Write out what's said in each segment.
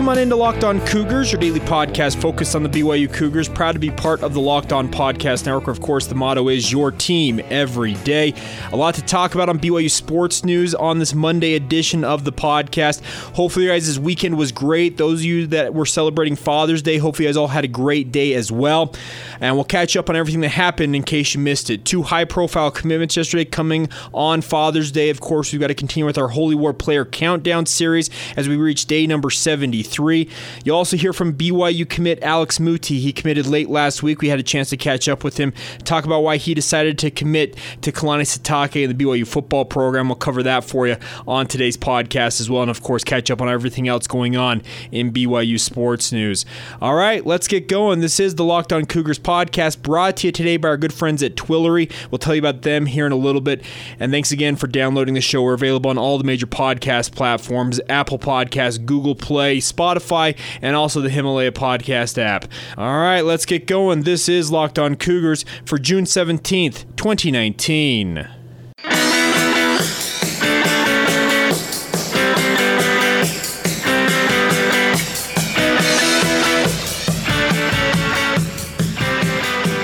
Welcome on into Locked On Cougars, your daily podcast focused on the BYU Cougars. Proud to be part of the Locked On Podcast Network. Of course, the motto is your team every day. A lot to talk about on BYU sports news on this Monday edition of the podcast. Hopefully, you guys, this weekend was great. Those of you that were celebrating Father's Day, hopefully, you guys all had a great day as well. And we'll catch up on everything that happened in case you missed it. Two high profile commitments yesterday coming on Father's Day. Of course, we've got to continue with our Holy War Player Countdown series as we reach day number 70. 73. You'll also hear from BYU commit Alex Muti. He committed late last week. We had a chance to catch up with him, talk about why he decided to commit to Kalani Sitake and the BYU football program. We'll cover that for you on today's podcast as well. And of course, catch up on everything else going on in BYU sports news. All right, let's get going. This is the Locked On Cougars podcast brought to you today by our good friends at Twillory. We'll tell you about them here in a little bit. And thanks again for downloading the show. We're available on all the major podcast platforms Apple Podcasts, Google Play, Spotify, and also the Himalaya Podcast app. All right, let's get going. This is Locked On Cougars for June 17th, 2019.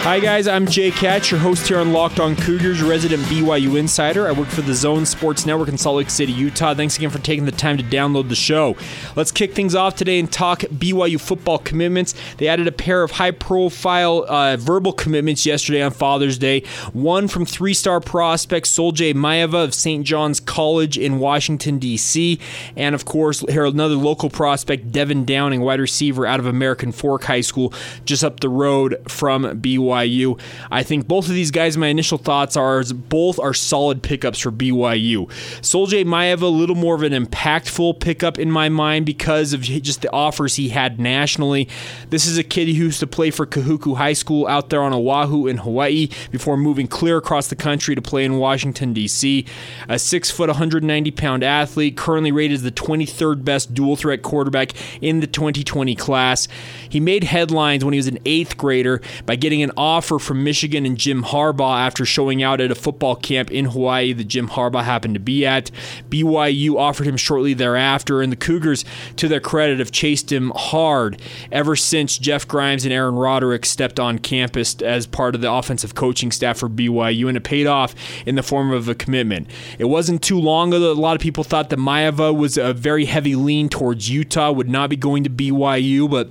Hi, guys. I'm Jay Hatch, your host here on Locked On Cougars, resident BYU insider. I work for the Zone Sports Network in Salt Lake City, Utah. Thanks again for taking the time to download the show. Let's kick things off today and talk BYU football commitments. They added a pair of high profile uh, verbal commitments yesterday on Father's Day. One from three star prospect Soljay Maiava of St. John's College in Washington, D.C. And of course, here another local prospect, Devin Downing, wide receiver out of American Fork High School, just up the road from BYU. BYU. I think both of these guys, my initial thoughts are both are solid pickups for BYU. Soljay Maiava, a little more of an impactful pickup in my mind because of just the offers he had nationally. This is a kid who used to play for Kahuku High School out there on Oahu in Hawaii before moving clear across the country to play in Washington, D.C. A 6 foot, 190 pound athlete, currently rated as the 23rd best dual threat quarterback in the 2020 class. He made headlines when he was an eighth grader by getting an offer from Michigan and Jim Harbaugh after showing out at a football camp in Hawaii that Jim Harbaugh happened to be at. BYU offered him shortly thereafter, and the Cougars, to their credit, have chased him hard ever since Jeff Grimes and Aaron Roderick stepped on campus as part of the offensive coaching staff for BYU, and it paid off in the form of a commitment. It wasn't too long ago that a lot of people thought that Maiava was a very heavy lean towards Utah, would not be going to BYU, but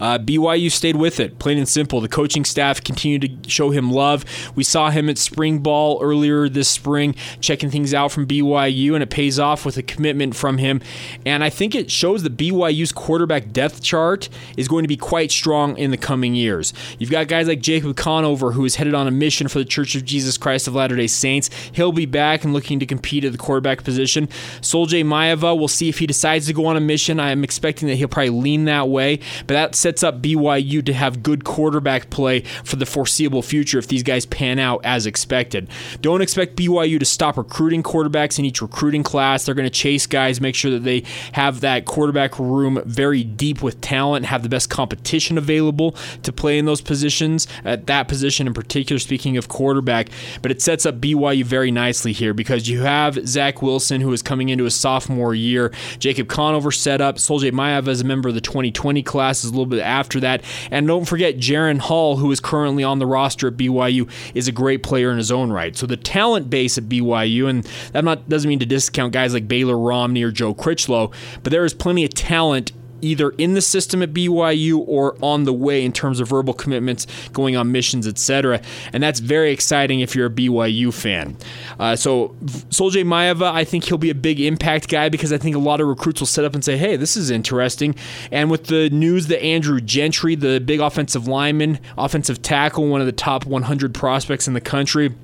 uh, BYU stayed with it, plain and simple. The coaching staff continued to show him love. We saw him at spring ball earlier this spring, checking things out from BYU, and it pays off with a commitment from him. And I think it shows that BYU's quarterback depth chart is going to be quite strong in the coming years. You've got guys like Jacob Conover, who is headed on a mission for the Church of Jesus Christ of Latter day Saints. He'll be back and looking to compete at the quarterback position. Soljay Maiava, we'll see if he decides to go on a mission. I'm expecting that he'll probably lean that way, but that sets up BYU to have good quarterback play for the foreseeable future if these guys pan out as expected. Don't expect BYU to stop recruiting quarterbacks in each recruiting class. They're going to chase guys, make sure that they have that quarterback room very deep with talent, have the best competition available to play in those positions, at that position in particular, speaking of quarterback. But it sets up BYU very nicely here because you have Zach Wilson, who is coming into his sophomore year, Jacob Conover set up, Soljay Maiava as a member of the 2020 class is a little bit after that. And don't forget, Jaren Hall, who is currently on the roster at BYU, is a great player in his own right. So the talent base at BYU, and that not, doesn't mean to discount guys like Baylor Romney or Joe Critchlow, but there is plenty of talent either in the system at BYU or on the way in terms of verbal commitments, going on missions, etc. And that's very exciting if you're a BYU fan. Uh, so Soljay Maiava, I think he'll be a big impact guy because I think a lot of recruits will set up and say, "Hey, this is interesting." And with the news that Andrew Gentry, the big offensive lineman, offensive tackle, one of the top 100 prospects in the country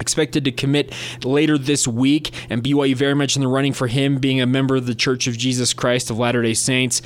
expected to commit later this week, and BYU very much in the running for him being a member of the Church of Jesus Christ of Latter day Saints.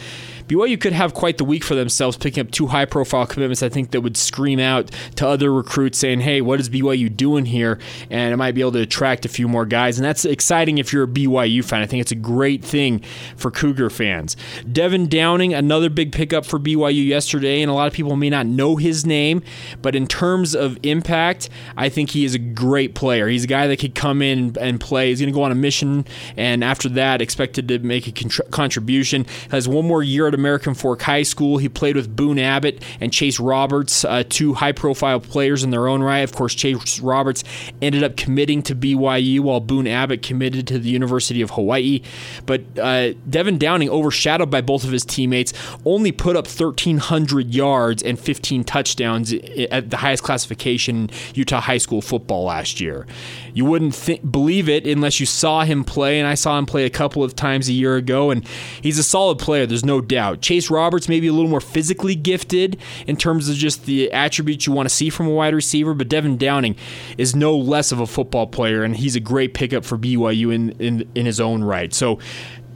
BYU could have quite the week for themselves, picking up two high profile commitments I think that would scream out to other recruits saying, hey, what is BYU doing here? And it might be able to attract a few more guys. And that's exciting if you're a BYU fan. I think it's a great thing for Cougar fans. Devin Downing, another big pickup for BYU yesterday, and a lot of people may not know his name, but in terms of impact, I think he is a great player. He's a guy that could come in and play. He's going to go on a mission, and after that, expected to make a contribution. Has one more year at American Fork High School. He played with Boone Abbott and Chase Roberts, uh, two high-profile players in their own right. Of course, Chase Roberts ended up committing to BYU while Boone Abbott committed to the University of Hawaii. But uh, Devin Downing, overshadowed by both of his teammates, only put up 1,300 yards and 15 touchdowns at the highest classification Utah high school football last year. You wouldn't th- believe it unless you saw him play, and I saw him play a couple of times a year ago, and he's a solid player, there's no doubt. Chase Roberts may be a little more physically gifted in terms of just the attributes you want to see from a wide receiver, but Devin Downing is no less of a football player, and he's a great pickup for BYU in, in, in his own right. So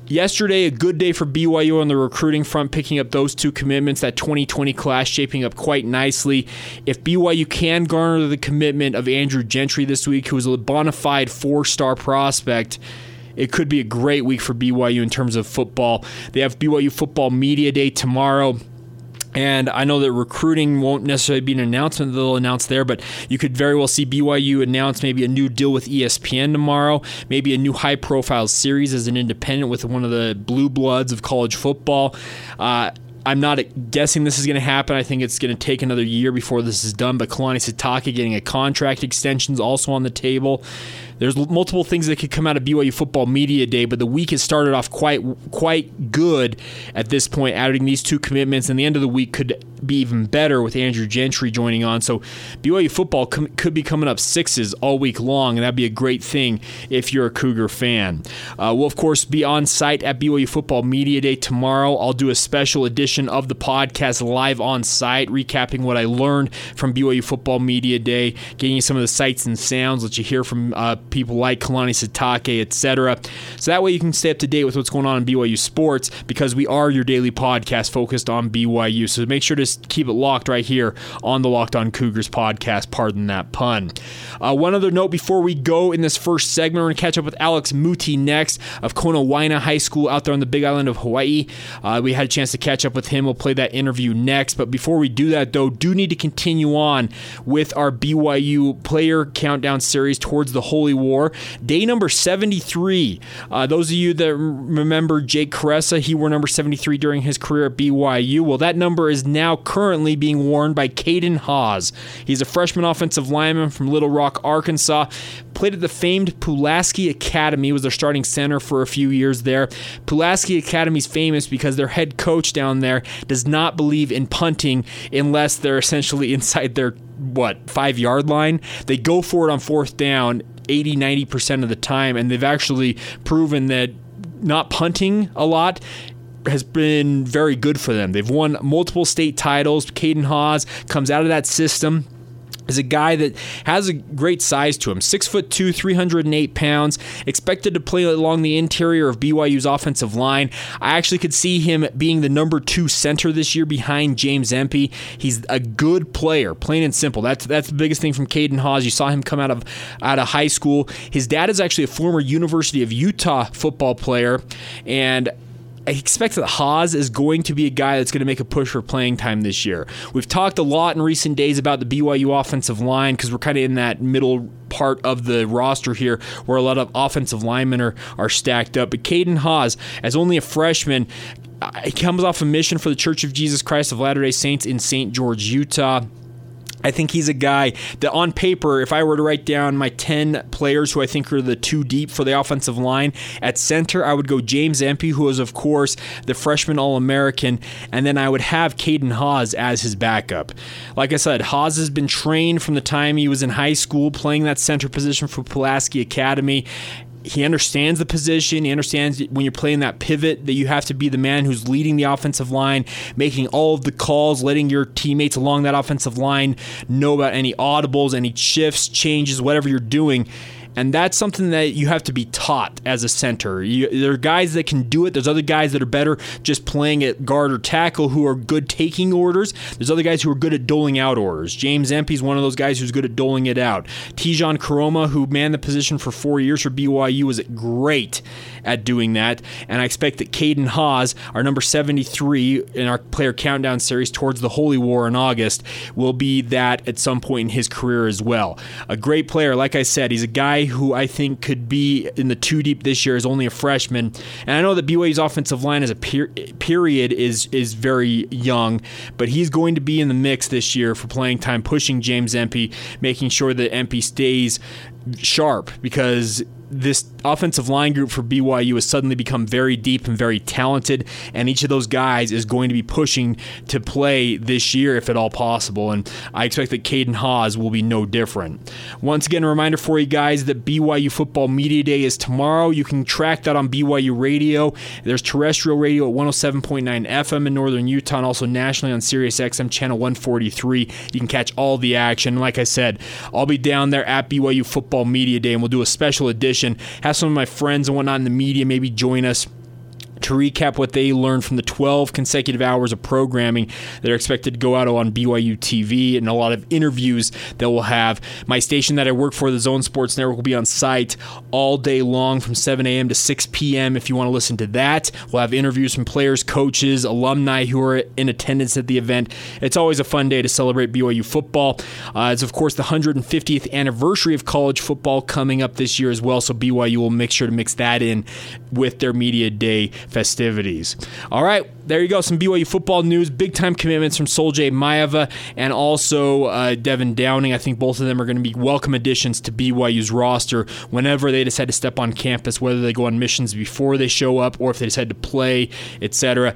Yesterday, a good day for BYU on the recruiting front, picking up those two commitments. That 2020 class shaping up quite nicely. If BYU can garner the commitment of Andrew Gentry this week, who is a bona fide four star prospect, it could be a great week for BYU in terms of football. They have BYU Football Media Day tomorrow. And I know that recruiting won't necessarily be an announcement that they'll announce there, but you could very well see BYU announce maybe a new deal with ESPN tomorrow, maybe a new high profile series as an independent with one of the blue bloods of college football. Uh, I'm not guessing this is going to happen. I think it's going to take another year before this is done. But Kalani Sitake getting a contract extension is also on the table. There's multiple things that could come out of BYU football media day, but the week has started off quite quite good at this point, adding these two commitments, and the end of the week could be even better with Andrew Gentry joining on. So BYU football com- could be coming up sixes all week long, and that'd be a great thing if you're a Cougar fan. Uh, we'll of course be on site at BYU football media day tomorrow. I'll do a special edition of the podcast live on site, recapping what I learned from BYU football media day, getting you some of the sights and sounds, let you hear from uh, people like Kalani Sitake, etc. So that way you can stay up to date with what's going on in BYU sports because we are your daily podcast focused on BYU. So make sure to keep it locked right here on the Locked On Cougars podcast. Pardon that pun. Uh, one other note before we go in this first segment, we're going to catch up with Alex Muti next of Konawaena High School out there on the Big Island of Hawaii. Uh, we had a chance to catch up with him. We'll play that interview next. But before we do that, though, do need to continue on with our BYU player countdown series towards the Holy War. Day number 73. Uh, those of you that remember Jake Kuresa, he wore number 73 during his career at BYU. Well, that number is now currently being worn by Caden Haws. He's a freshman offensive lineman from Little Rock, Arkansas. Played at the famed Pulaski Academy, was their starting center for a few years there. Pulaski Academy is famous because their head coach down there does not believe in punting unless they're essentially inside their what five yard line. They go for it on fourth down 80 90% of the time and they've actually proven that not punting a lot has been very good for them. They've won multiple state titles. Caden Haws comes out of that system is a guy that has a great size to him. Six foot two, 308 pounds, expected to play along the interior of BYU's offensive line. I actually could see him being the number two center this year behind James Empey. He's a good player, plain and simple. That's that's the biggest thing from Caden Haws. You saw him come out of out of high school. His dad is actually a former University of Utah football player, and I expect that Haws is going to be a guy that's going to make a push for playing time this year. We've talked a lot in recent days about the BYU offensive line because we're kind of in that middle part of the roster here where a lot of offensive linemen are, are stacked up. But Caden Haws, as only a freshman, he comes off a mission for the Church of Jesus Christ of Latter day Saints in St. George, Utah. I think he's a guy that, on paper, if I were to write down my 10 players who I think are the two deep for the offensive line, at center, I would go James Empey, who is, of course, the freshman All American, and then I would have Caden Haws as his backup. Like I said, Haws has been trained from the time he was in high school playing that center position for Pulaski Academy he understands the position. He understands when you're playing that pivot that you have to be the man who's leading the offensive line, making all of the calls, letting your teammates along that offensive line know about any audibles, any shifts, changes, whatever you're doing And that's something that you have to be taught as a center. You, there are guys that can do it. There's other guys that are better just playing at guard or tackle who are good taking orders. There's other guys who are good at doling out orders. James Empey's one of those guys who's good at doling it out. Tejan Koroma, who manned the position for four years for BYU, was great at doing that. And I expect that Caden Haws, our number 73 in our player countdown series towards the Holy War in August, will be that at some point in his career as well. A great player, like I said, he's a guy who I think could be in the two deep this year is only a freshman. And I know that BYU's offensive line as a per- period is is very young, but he's going to be in the mix this year for playing time, pushing James Empey, making sure that Empey stays sharp because this offensive line group for BYU has suddenly become very deep and very talented, and each of those guys is going to be pushing to play this year if at all possible. And I expect that Caden Haws will be no different. Once again, a reminder for you guys that BYU Football Media Day is tomorrow. You can track that on BYU Radio. There's terrestrial radio at 107.9 FM in northern Utah and also nationally on Sirius XM channel 143. You can catch all the action. Like I said, I'll be down there at BYU Football Media Day and we'll do a special edition have some of my friends and whatnot in the media maybe join us to recap what they learned from the 12 consecutive hours of programming that are expected to go out on BYU TV and a lot of interviews that we'll have. My station that I work for, the Zone Sports Network, will be on site all day long from 7 a.m. to 6 p.m. if you want to listen to that. We'll have interviews from players, coaches, alumni who are in attendance at the event. It's always a fun day to celebrate BYU football. Uh, it's, of course, the 150th anniversary of college football coming up this year as well, so BYU will make sure to mix that in with their media day festivities. All right, there you go. Some BYU football news. Big time commitments from Sol-Jay Maiava and also uh, Devin Downing. I think both of them are going to be welcome additions to BYU's roster whenever they decide to step on campus, whether they go on missions before they show up or if they decide to play, etc.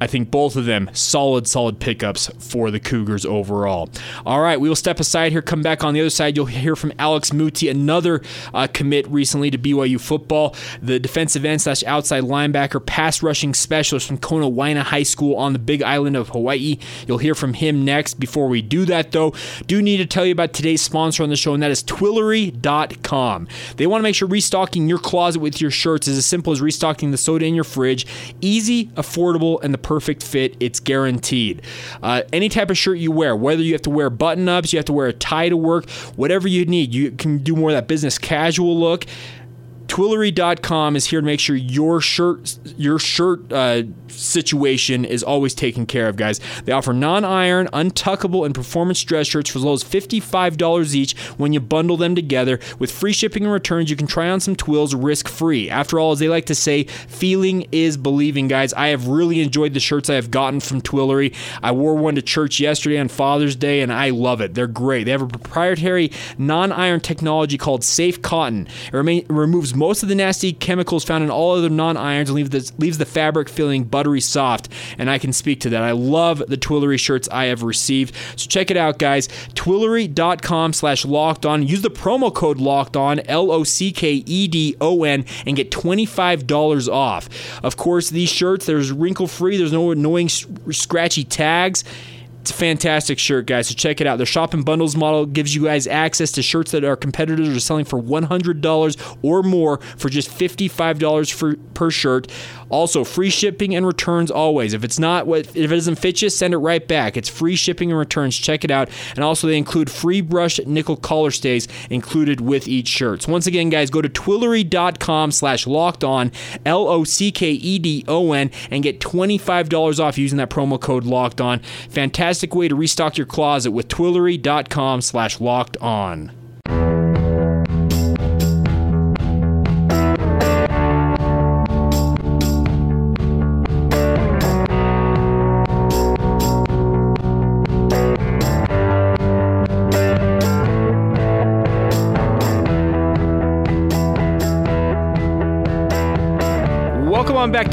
I think both of them solid, solid pickups for the Cougars overall. All right, we will step aside here, come back on the other side. You'll hear from Alex Muti, another uh, commit recently to BYU football, the defensive end slash outside linebacker, pass rushing specialist from Konawaena High School on the big island of Hawaii. You'll hear from him next. Before we do that, though, do need to tell you about today's sponsor on the show, and that is Twillory.com. They want to make sure restocking your closet with your shirts is as simple as restocking the soda in your fridge. Easy, affordable, and the perfect fit. It's guaranteed. Uh, any type of shirt you wear, whether you have to wear button ups, you have to wear a tie to work, whatever you need, you can do more of that business casual look. Twillory.com is here to make sure your shirt your shirt uh, situation is always taken care of, guys. They offer non-iron, untuckable, and performance dress shirts for as low as $55 each when you bundle them together. With free shipping and returns, you can try on some Twills risk-free. After all, as they like to say, feeling is believing, guys. I have really enjoyed the shirts I have gotten from Twillory. I wore one to church yesterday on Father's Day, and I love it. They're great. They have a proprietary non-iron technology called Safe Cotton. It removes most of the nasty chemicals found in all other non-irons and leaves the, leaves the fabric feeling buttery soft. And I can speak to that. I love the Twillory shirts I have received. So check it out, guys. Twillory.com slash locked on. Use the promo code locked on, L O C K E D O N, and get $25 off. Of course, these shirts, there's wrinkle free, there's no annoying scratchy tags. It's a fantastic shirt, guys. So check it out. Their shopping bundles model gives you guys access to shirts that our competitors are selling for $100 or more for just $55 for, per shirt. Also, free shipping and returns always. If it's not what if it doesn't fit you, send it right back. It's free shipping and returns. Check it out. And also they include free brush nickel collar stays included with each shirt. So once again, guys, go to twillory.com slash locked on, L-O-C-K-E-D-O-N, and get $25 off using that promo code locked on. Fantastic way to restock your closet with twillory.com slash locked on.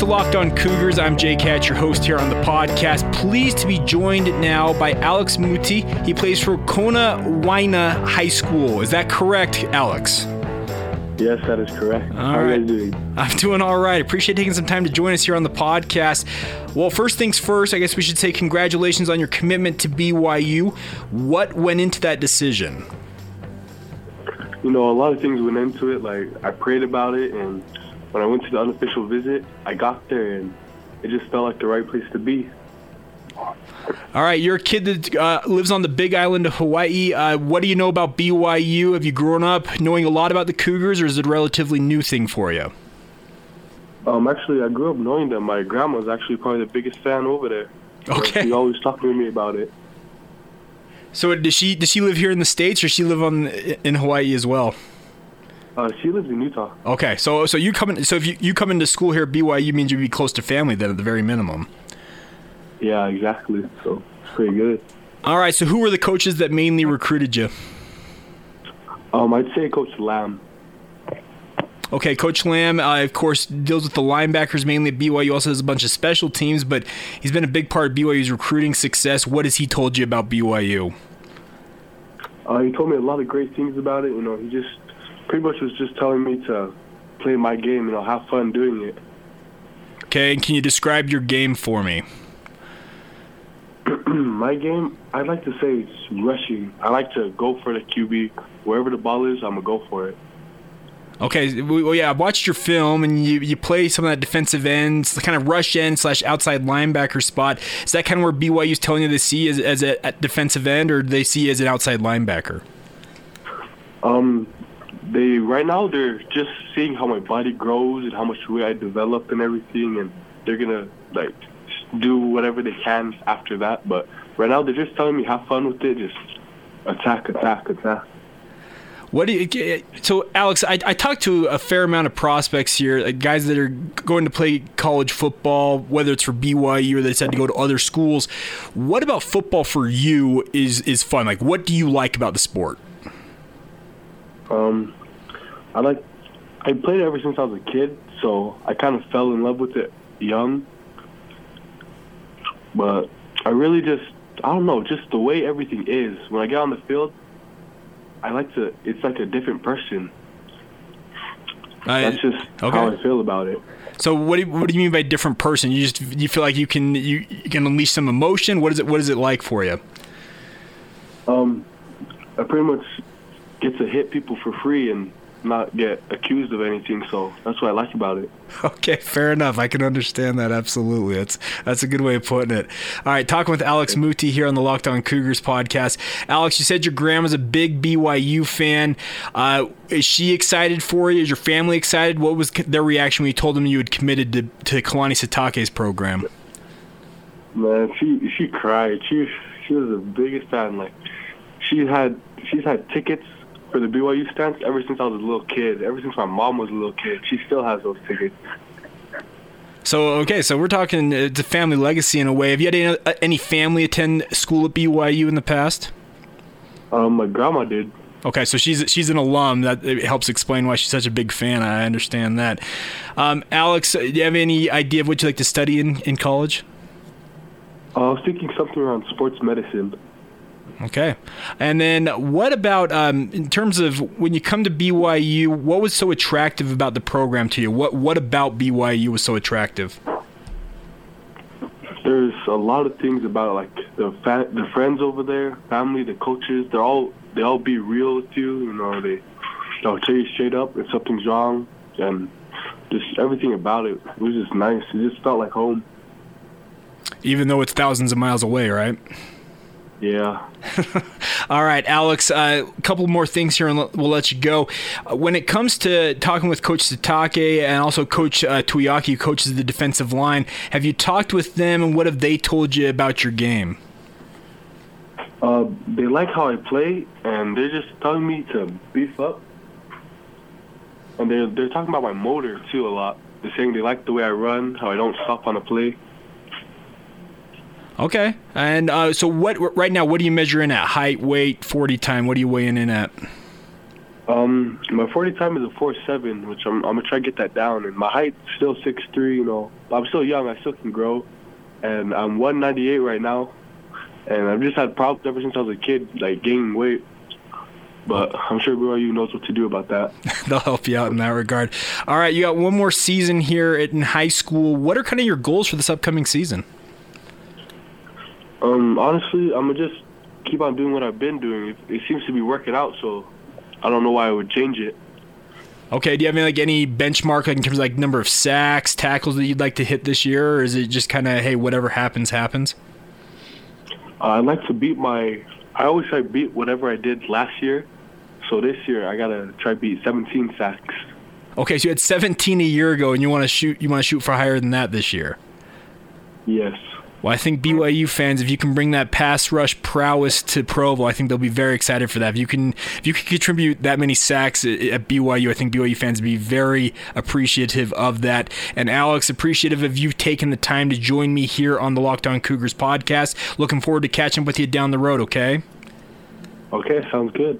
To Locked On Cougars. I'm Jay Hatch, your host here on the podcast. Pleased to be joined now by Alex Muti. He plays for Kona Waina High School. Is that correct, Alex? Yes, that is correct. All How right. are you doing? I'm doing all right. Appreciate taking some time to join us here on the podcast. Well, first things first, I guess we should say congratulations on your commitment to BYU. What went into that decision? you know, a lot of things went into it. Like I prayed about it, and when I went to the unofficial visit, I got there, and it just felt like the right place to be. All right, you're a kid that uh, lives on the Big Island of Hawaii. Uh, what do you know about BYU? Have you grown up knowing a lot about the Cougars, or is it a relatively new thing for you? Um, actually, I grew up knowing them. My grandma's actually probably the biggest fan over there. Okay. She always talking to me about it. So does she does she live here in the states, or she live on in Hawaii as well? Uh, she lives in Utah. Okay, so so you come in, so if you, you come into school here at BYU means you'd be close to family then at the very minimum. Yeah, exactly. So it's pretty good. All right, so who were the coaches that mainly recruited you? Um, I'd say Coach Lamb. Okay, Coach Lamb, uh, of course, deals with the linebackers mainly at BYU. Also has a bunch of special teams, but he's been a big part of BYU's recruiting success. What has he told you about BYU? Uh, he told me a lot of great things about it. You know, he just pretty much was just telling me to play my game. You know, have fun doing it. Okay, and can you describe your game for me? my game, I'd like to say it's rushing. I like to go for the QB. Wherever the ball is, I'm gonna go for it. Okay, well, yeah, I watched your film, and you, you play some of that defensive end, kind of rush end slash outside linebacker spot. Is that kind of where BYU is telling you to see as, as a defensive end, or do they see as an outside linebacker? Um, they right now they're just seeing how my body grows and how much weight I develop and everything, and they're gonna like do whatever they can after that. But right now they're just telling me have fun with it, just attack, attack, attack. What do you? So, Alex, I, I talked to a fair amount of prospects here, guys that are going to play college football, whether it's for BYU or they decide to go to other schools. What about football for you is is fun? Like, what do you like about the sport? Um, I like. I played it ever since I was a kid, so I kind of fell in love with it young. But I really just, I don't know, just the way everything is. When I get on the field, I like to. It's like a different person. I, That's just okay. how I feel about it. So what do you, what do you mean by different person? You just you feel like you can you, you can unleash some emotion. What is it? What is it like for you? Um, I pretty much get to hit people for free and not get accused of anything. So that's what I like about it. Okay, fair enough. I can understand that absolutely. That's that's a good way of putting it. All right, talking with Alex Muti here on the Locked On Cougars podcast. Alex, you said your grandma's a big BYU fan. Uh, is she excited for you? Is your family excited? What was their reaction when you told them you had committed to to Kalani Sitake's program? Man, she she cried. She she was the biggest fan. Like she had she's had tickets for the BYU stands ever since I was a little kid. Ever since my mom was a little kid, she still has those tickets. So okay, so we're talking uh, it's a family legacy in a way. Have you had any, uh, any family attend school at BYU in the past? Um, my grandma did. Okay, so she's she's an alum. That helps explain why she's such a big fan. I understand that. Um, Alex, uh, do you have any idea of what you like to study in in college? Uh, I was thinking something around sports medicine. Okay. And then what about um, in terms of when you come to BYU, what was so attractive about the program to you? What what about BYU was so attractive? There's a lot of things about like the fa- the friends over there, family, the coaches. They're all they all be real with you. You know, they they'll tell you straight up if something's wrong, and just everything about it was just nice. It just felt like home. Even though it's thousands of miles away, right? Yeah. All right, Alex. A uh, couple more things here, and we'll let you go. Uh, when it comes to talking with Coach Sitake and also Coach uh, Tuiaki, who coaches the defensive line, have you talked with them, and what have they told you about your game? Uh, they like how I play, and they're just telling me to beef up. And they're they're talking about my motor too a lot. They're saying they like the way I run, how I don't stop on a play. Okay. And uh, so, what right now? What are you measuring at? Height, weight, forty time. What are you weighing in at? Um, my forty time is a four seven, which I'm I'm gonna try to get that down. And my height still six three. You know, I'm still young. I still can grow. And I'm one ninety eight right now. And I've just had problems ever since I was a kid, like gaining weight. But I'm sure BYU knows what to do about that. They'll help you out in that regard. All right, you got one more season here in high school. What are kind of your goals for this upcoming season? Um, honestly, I'm gonna just keep on doing what I've been doing. It, it seems to be working out, so I don't know why I would change it. Okay, do you have any, like any benchmark like, in terms of like number of sacks, tackles that you'd like to hit this year, or is it just kind of hey, whatever happens, happens? Uh, I'd like to beat my. I always try to beat whatever I did last year. So this year I gotta try to beat 17 sacks. Okay, so you had 17 a year ago, and you want to shoot. You want to shoot for higher than that this year. Yes. Well, I think BYU fans, if you can bring that pass rush prowess to Provo, I think they'll be very excited for that. If you can, if you can contribute that many sacks uh, at BYU, I think BYU fans will be very appreciative of that. And Alex, appreciative of you taking the time to join me here on the Locked On Cougars podcast. Looking forward to catching up with you down the road. Okay. Okay, sounds good.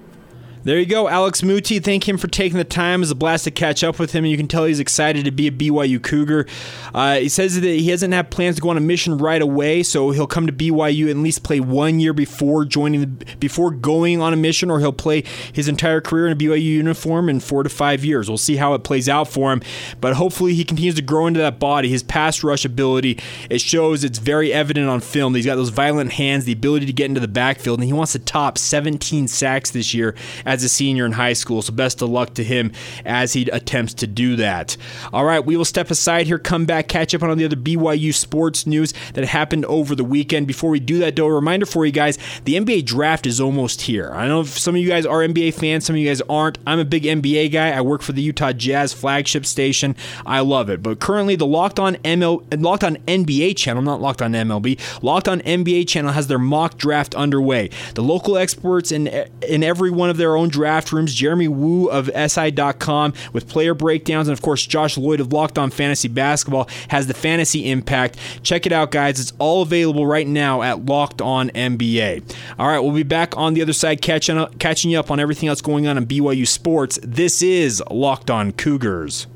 There you go, Alex Muti. Thank him for taking the time. It's a blast to catch up with him, you can tell he's excited to be a BYU Cougar. Uh, he says that he doesn't have plans to go on a mission right away, so he'll come to BYU and at least play one year before joining, the, before going on a mission, or he'll play his entire career in a BYU uniform in four to five years. We'll see how it plays out for him, but hopefully he continues to grow into that body. His pass rush ability, it shows it's very evident on film. He's got those violent hands, the ability to get into the backfield, and he wants to top 17 sacks this year as a senior in high school. So best of luck to him as he attempts to do that. All right, we will step aside here, come back, catch up on all the other BYU sports news that happened over the weekend. Before we do that, though, a reminder for you guys the NBA draft is almost here. I know some of you guys are NBA fans, some of you guys aren't. I'm a big NBA guy. I work for the Utah Jazz flagship station. I love it. But currently, the Locked On ML, Locked On NBA channel, not Locked On MLB, Locked On NBA channel has their mock draft underway. The local experts in in every one of their own draft rooms, Jeremy Woo of SI.com with player breakdowns, and of course, Josh Lloyd of Locked On Fantasy Basketball has the fantasy impact. Check it out, guys. It's all available right now at Locked On NBA. All right, we'll be back on the other side catching up, catching you up on everything else going on in BYU sports. This is Locked On Cougars.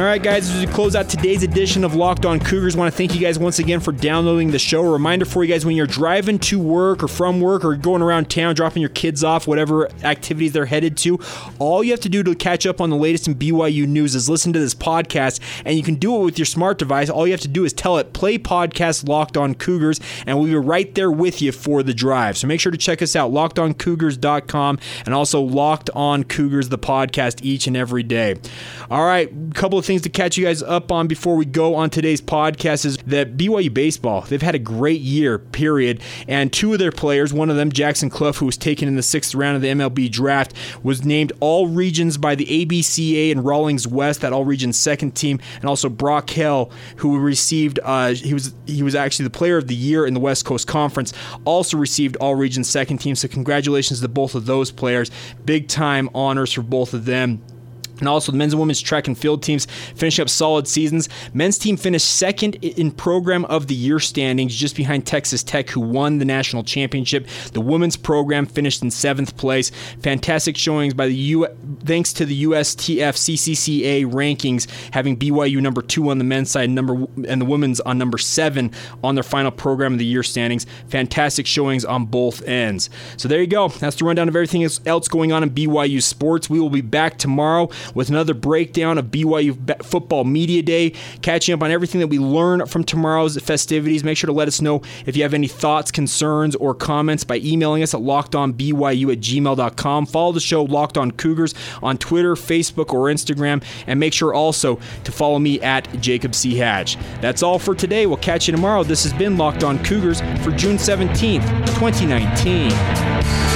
All right, guys, as we close out today's edition of Locked On Cougars, want to thank you guys once again for downloading the show. A reminder for you guys when you're driving to work or from work or going around town, dropping your kids off, whatever activities they're headed to, all you have to do to catch up on the latest in BYU news is listen to this podcast, and you can do it with your smart device. All you have to do is tell it, play podcast Locked On Cougars, and we'll be right there with you for the drive. So make sure to check us out, lockedoncougars.com, and also Locked On Cougars, the podcast, each and every day. All right, couple of things to catch you guys up on before we go on today's podcast is that BYU baseball, they've had a great year, period. And two of their players, one of them, Jackson Cluff, who was taken in the sixth round of the MLB draft, was named all regions by the ABCA and Rawlings West, that all regions second team, and also Brock Hale, who received uh, he was he was actually the player of the year in the West Coast Conference, also received all regions second team. So congratulations to both of those players. Big time honors for both of them. And also, the men's and women's track and field teams finishing up solid seasons. Men's team finished second in program of the year standings, just behind Texas Tech, who won the national championship. The women's program finished in seventh place. Fantastic showings by the U. Thanks to the USTF CCCA rankings, having BYU number two on the men's side, number and the women's on number seven on their final program of the year standings. Fantastic showings on both ends. So there you go. That's the rundown of everything else going on in BYU sports. We will be back tomorrow with another breakdown of BYU Football Media Day, catching up on everything that we learn from tomorrow's festivities. Make sure to let us know if you have any thoughts, concerns, or comments by emailing us at lockedonbyu at gmail.com. Follow the show Locked On Cougars on Twitter, Facebook, or Instagram, and make sure also to follow me at Jacob C. Hatch. That's all for today. We'll catch you tomorrow. This has been Locked On Cougars for June 17th, 2019.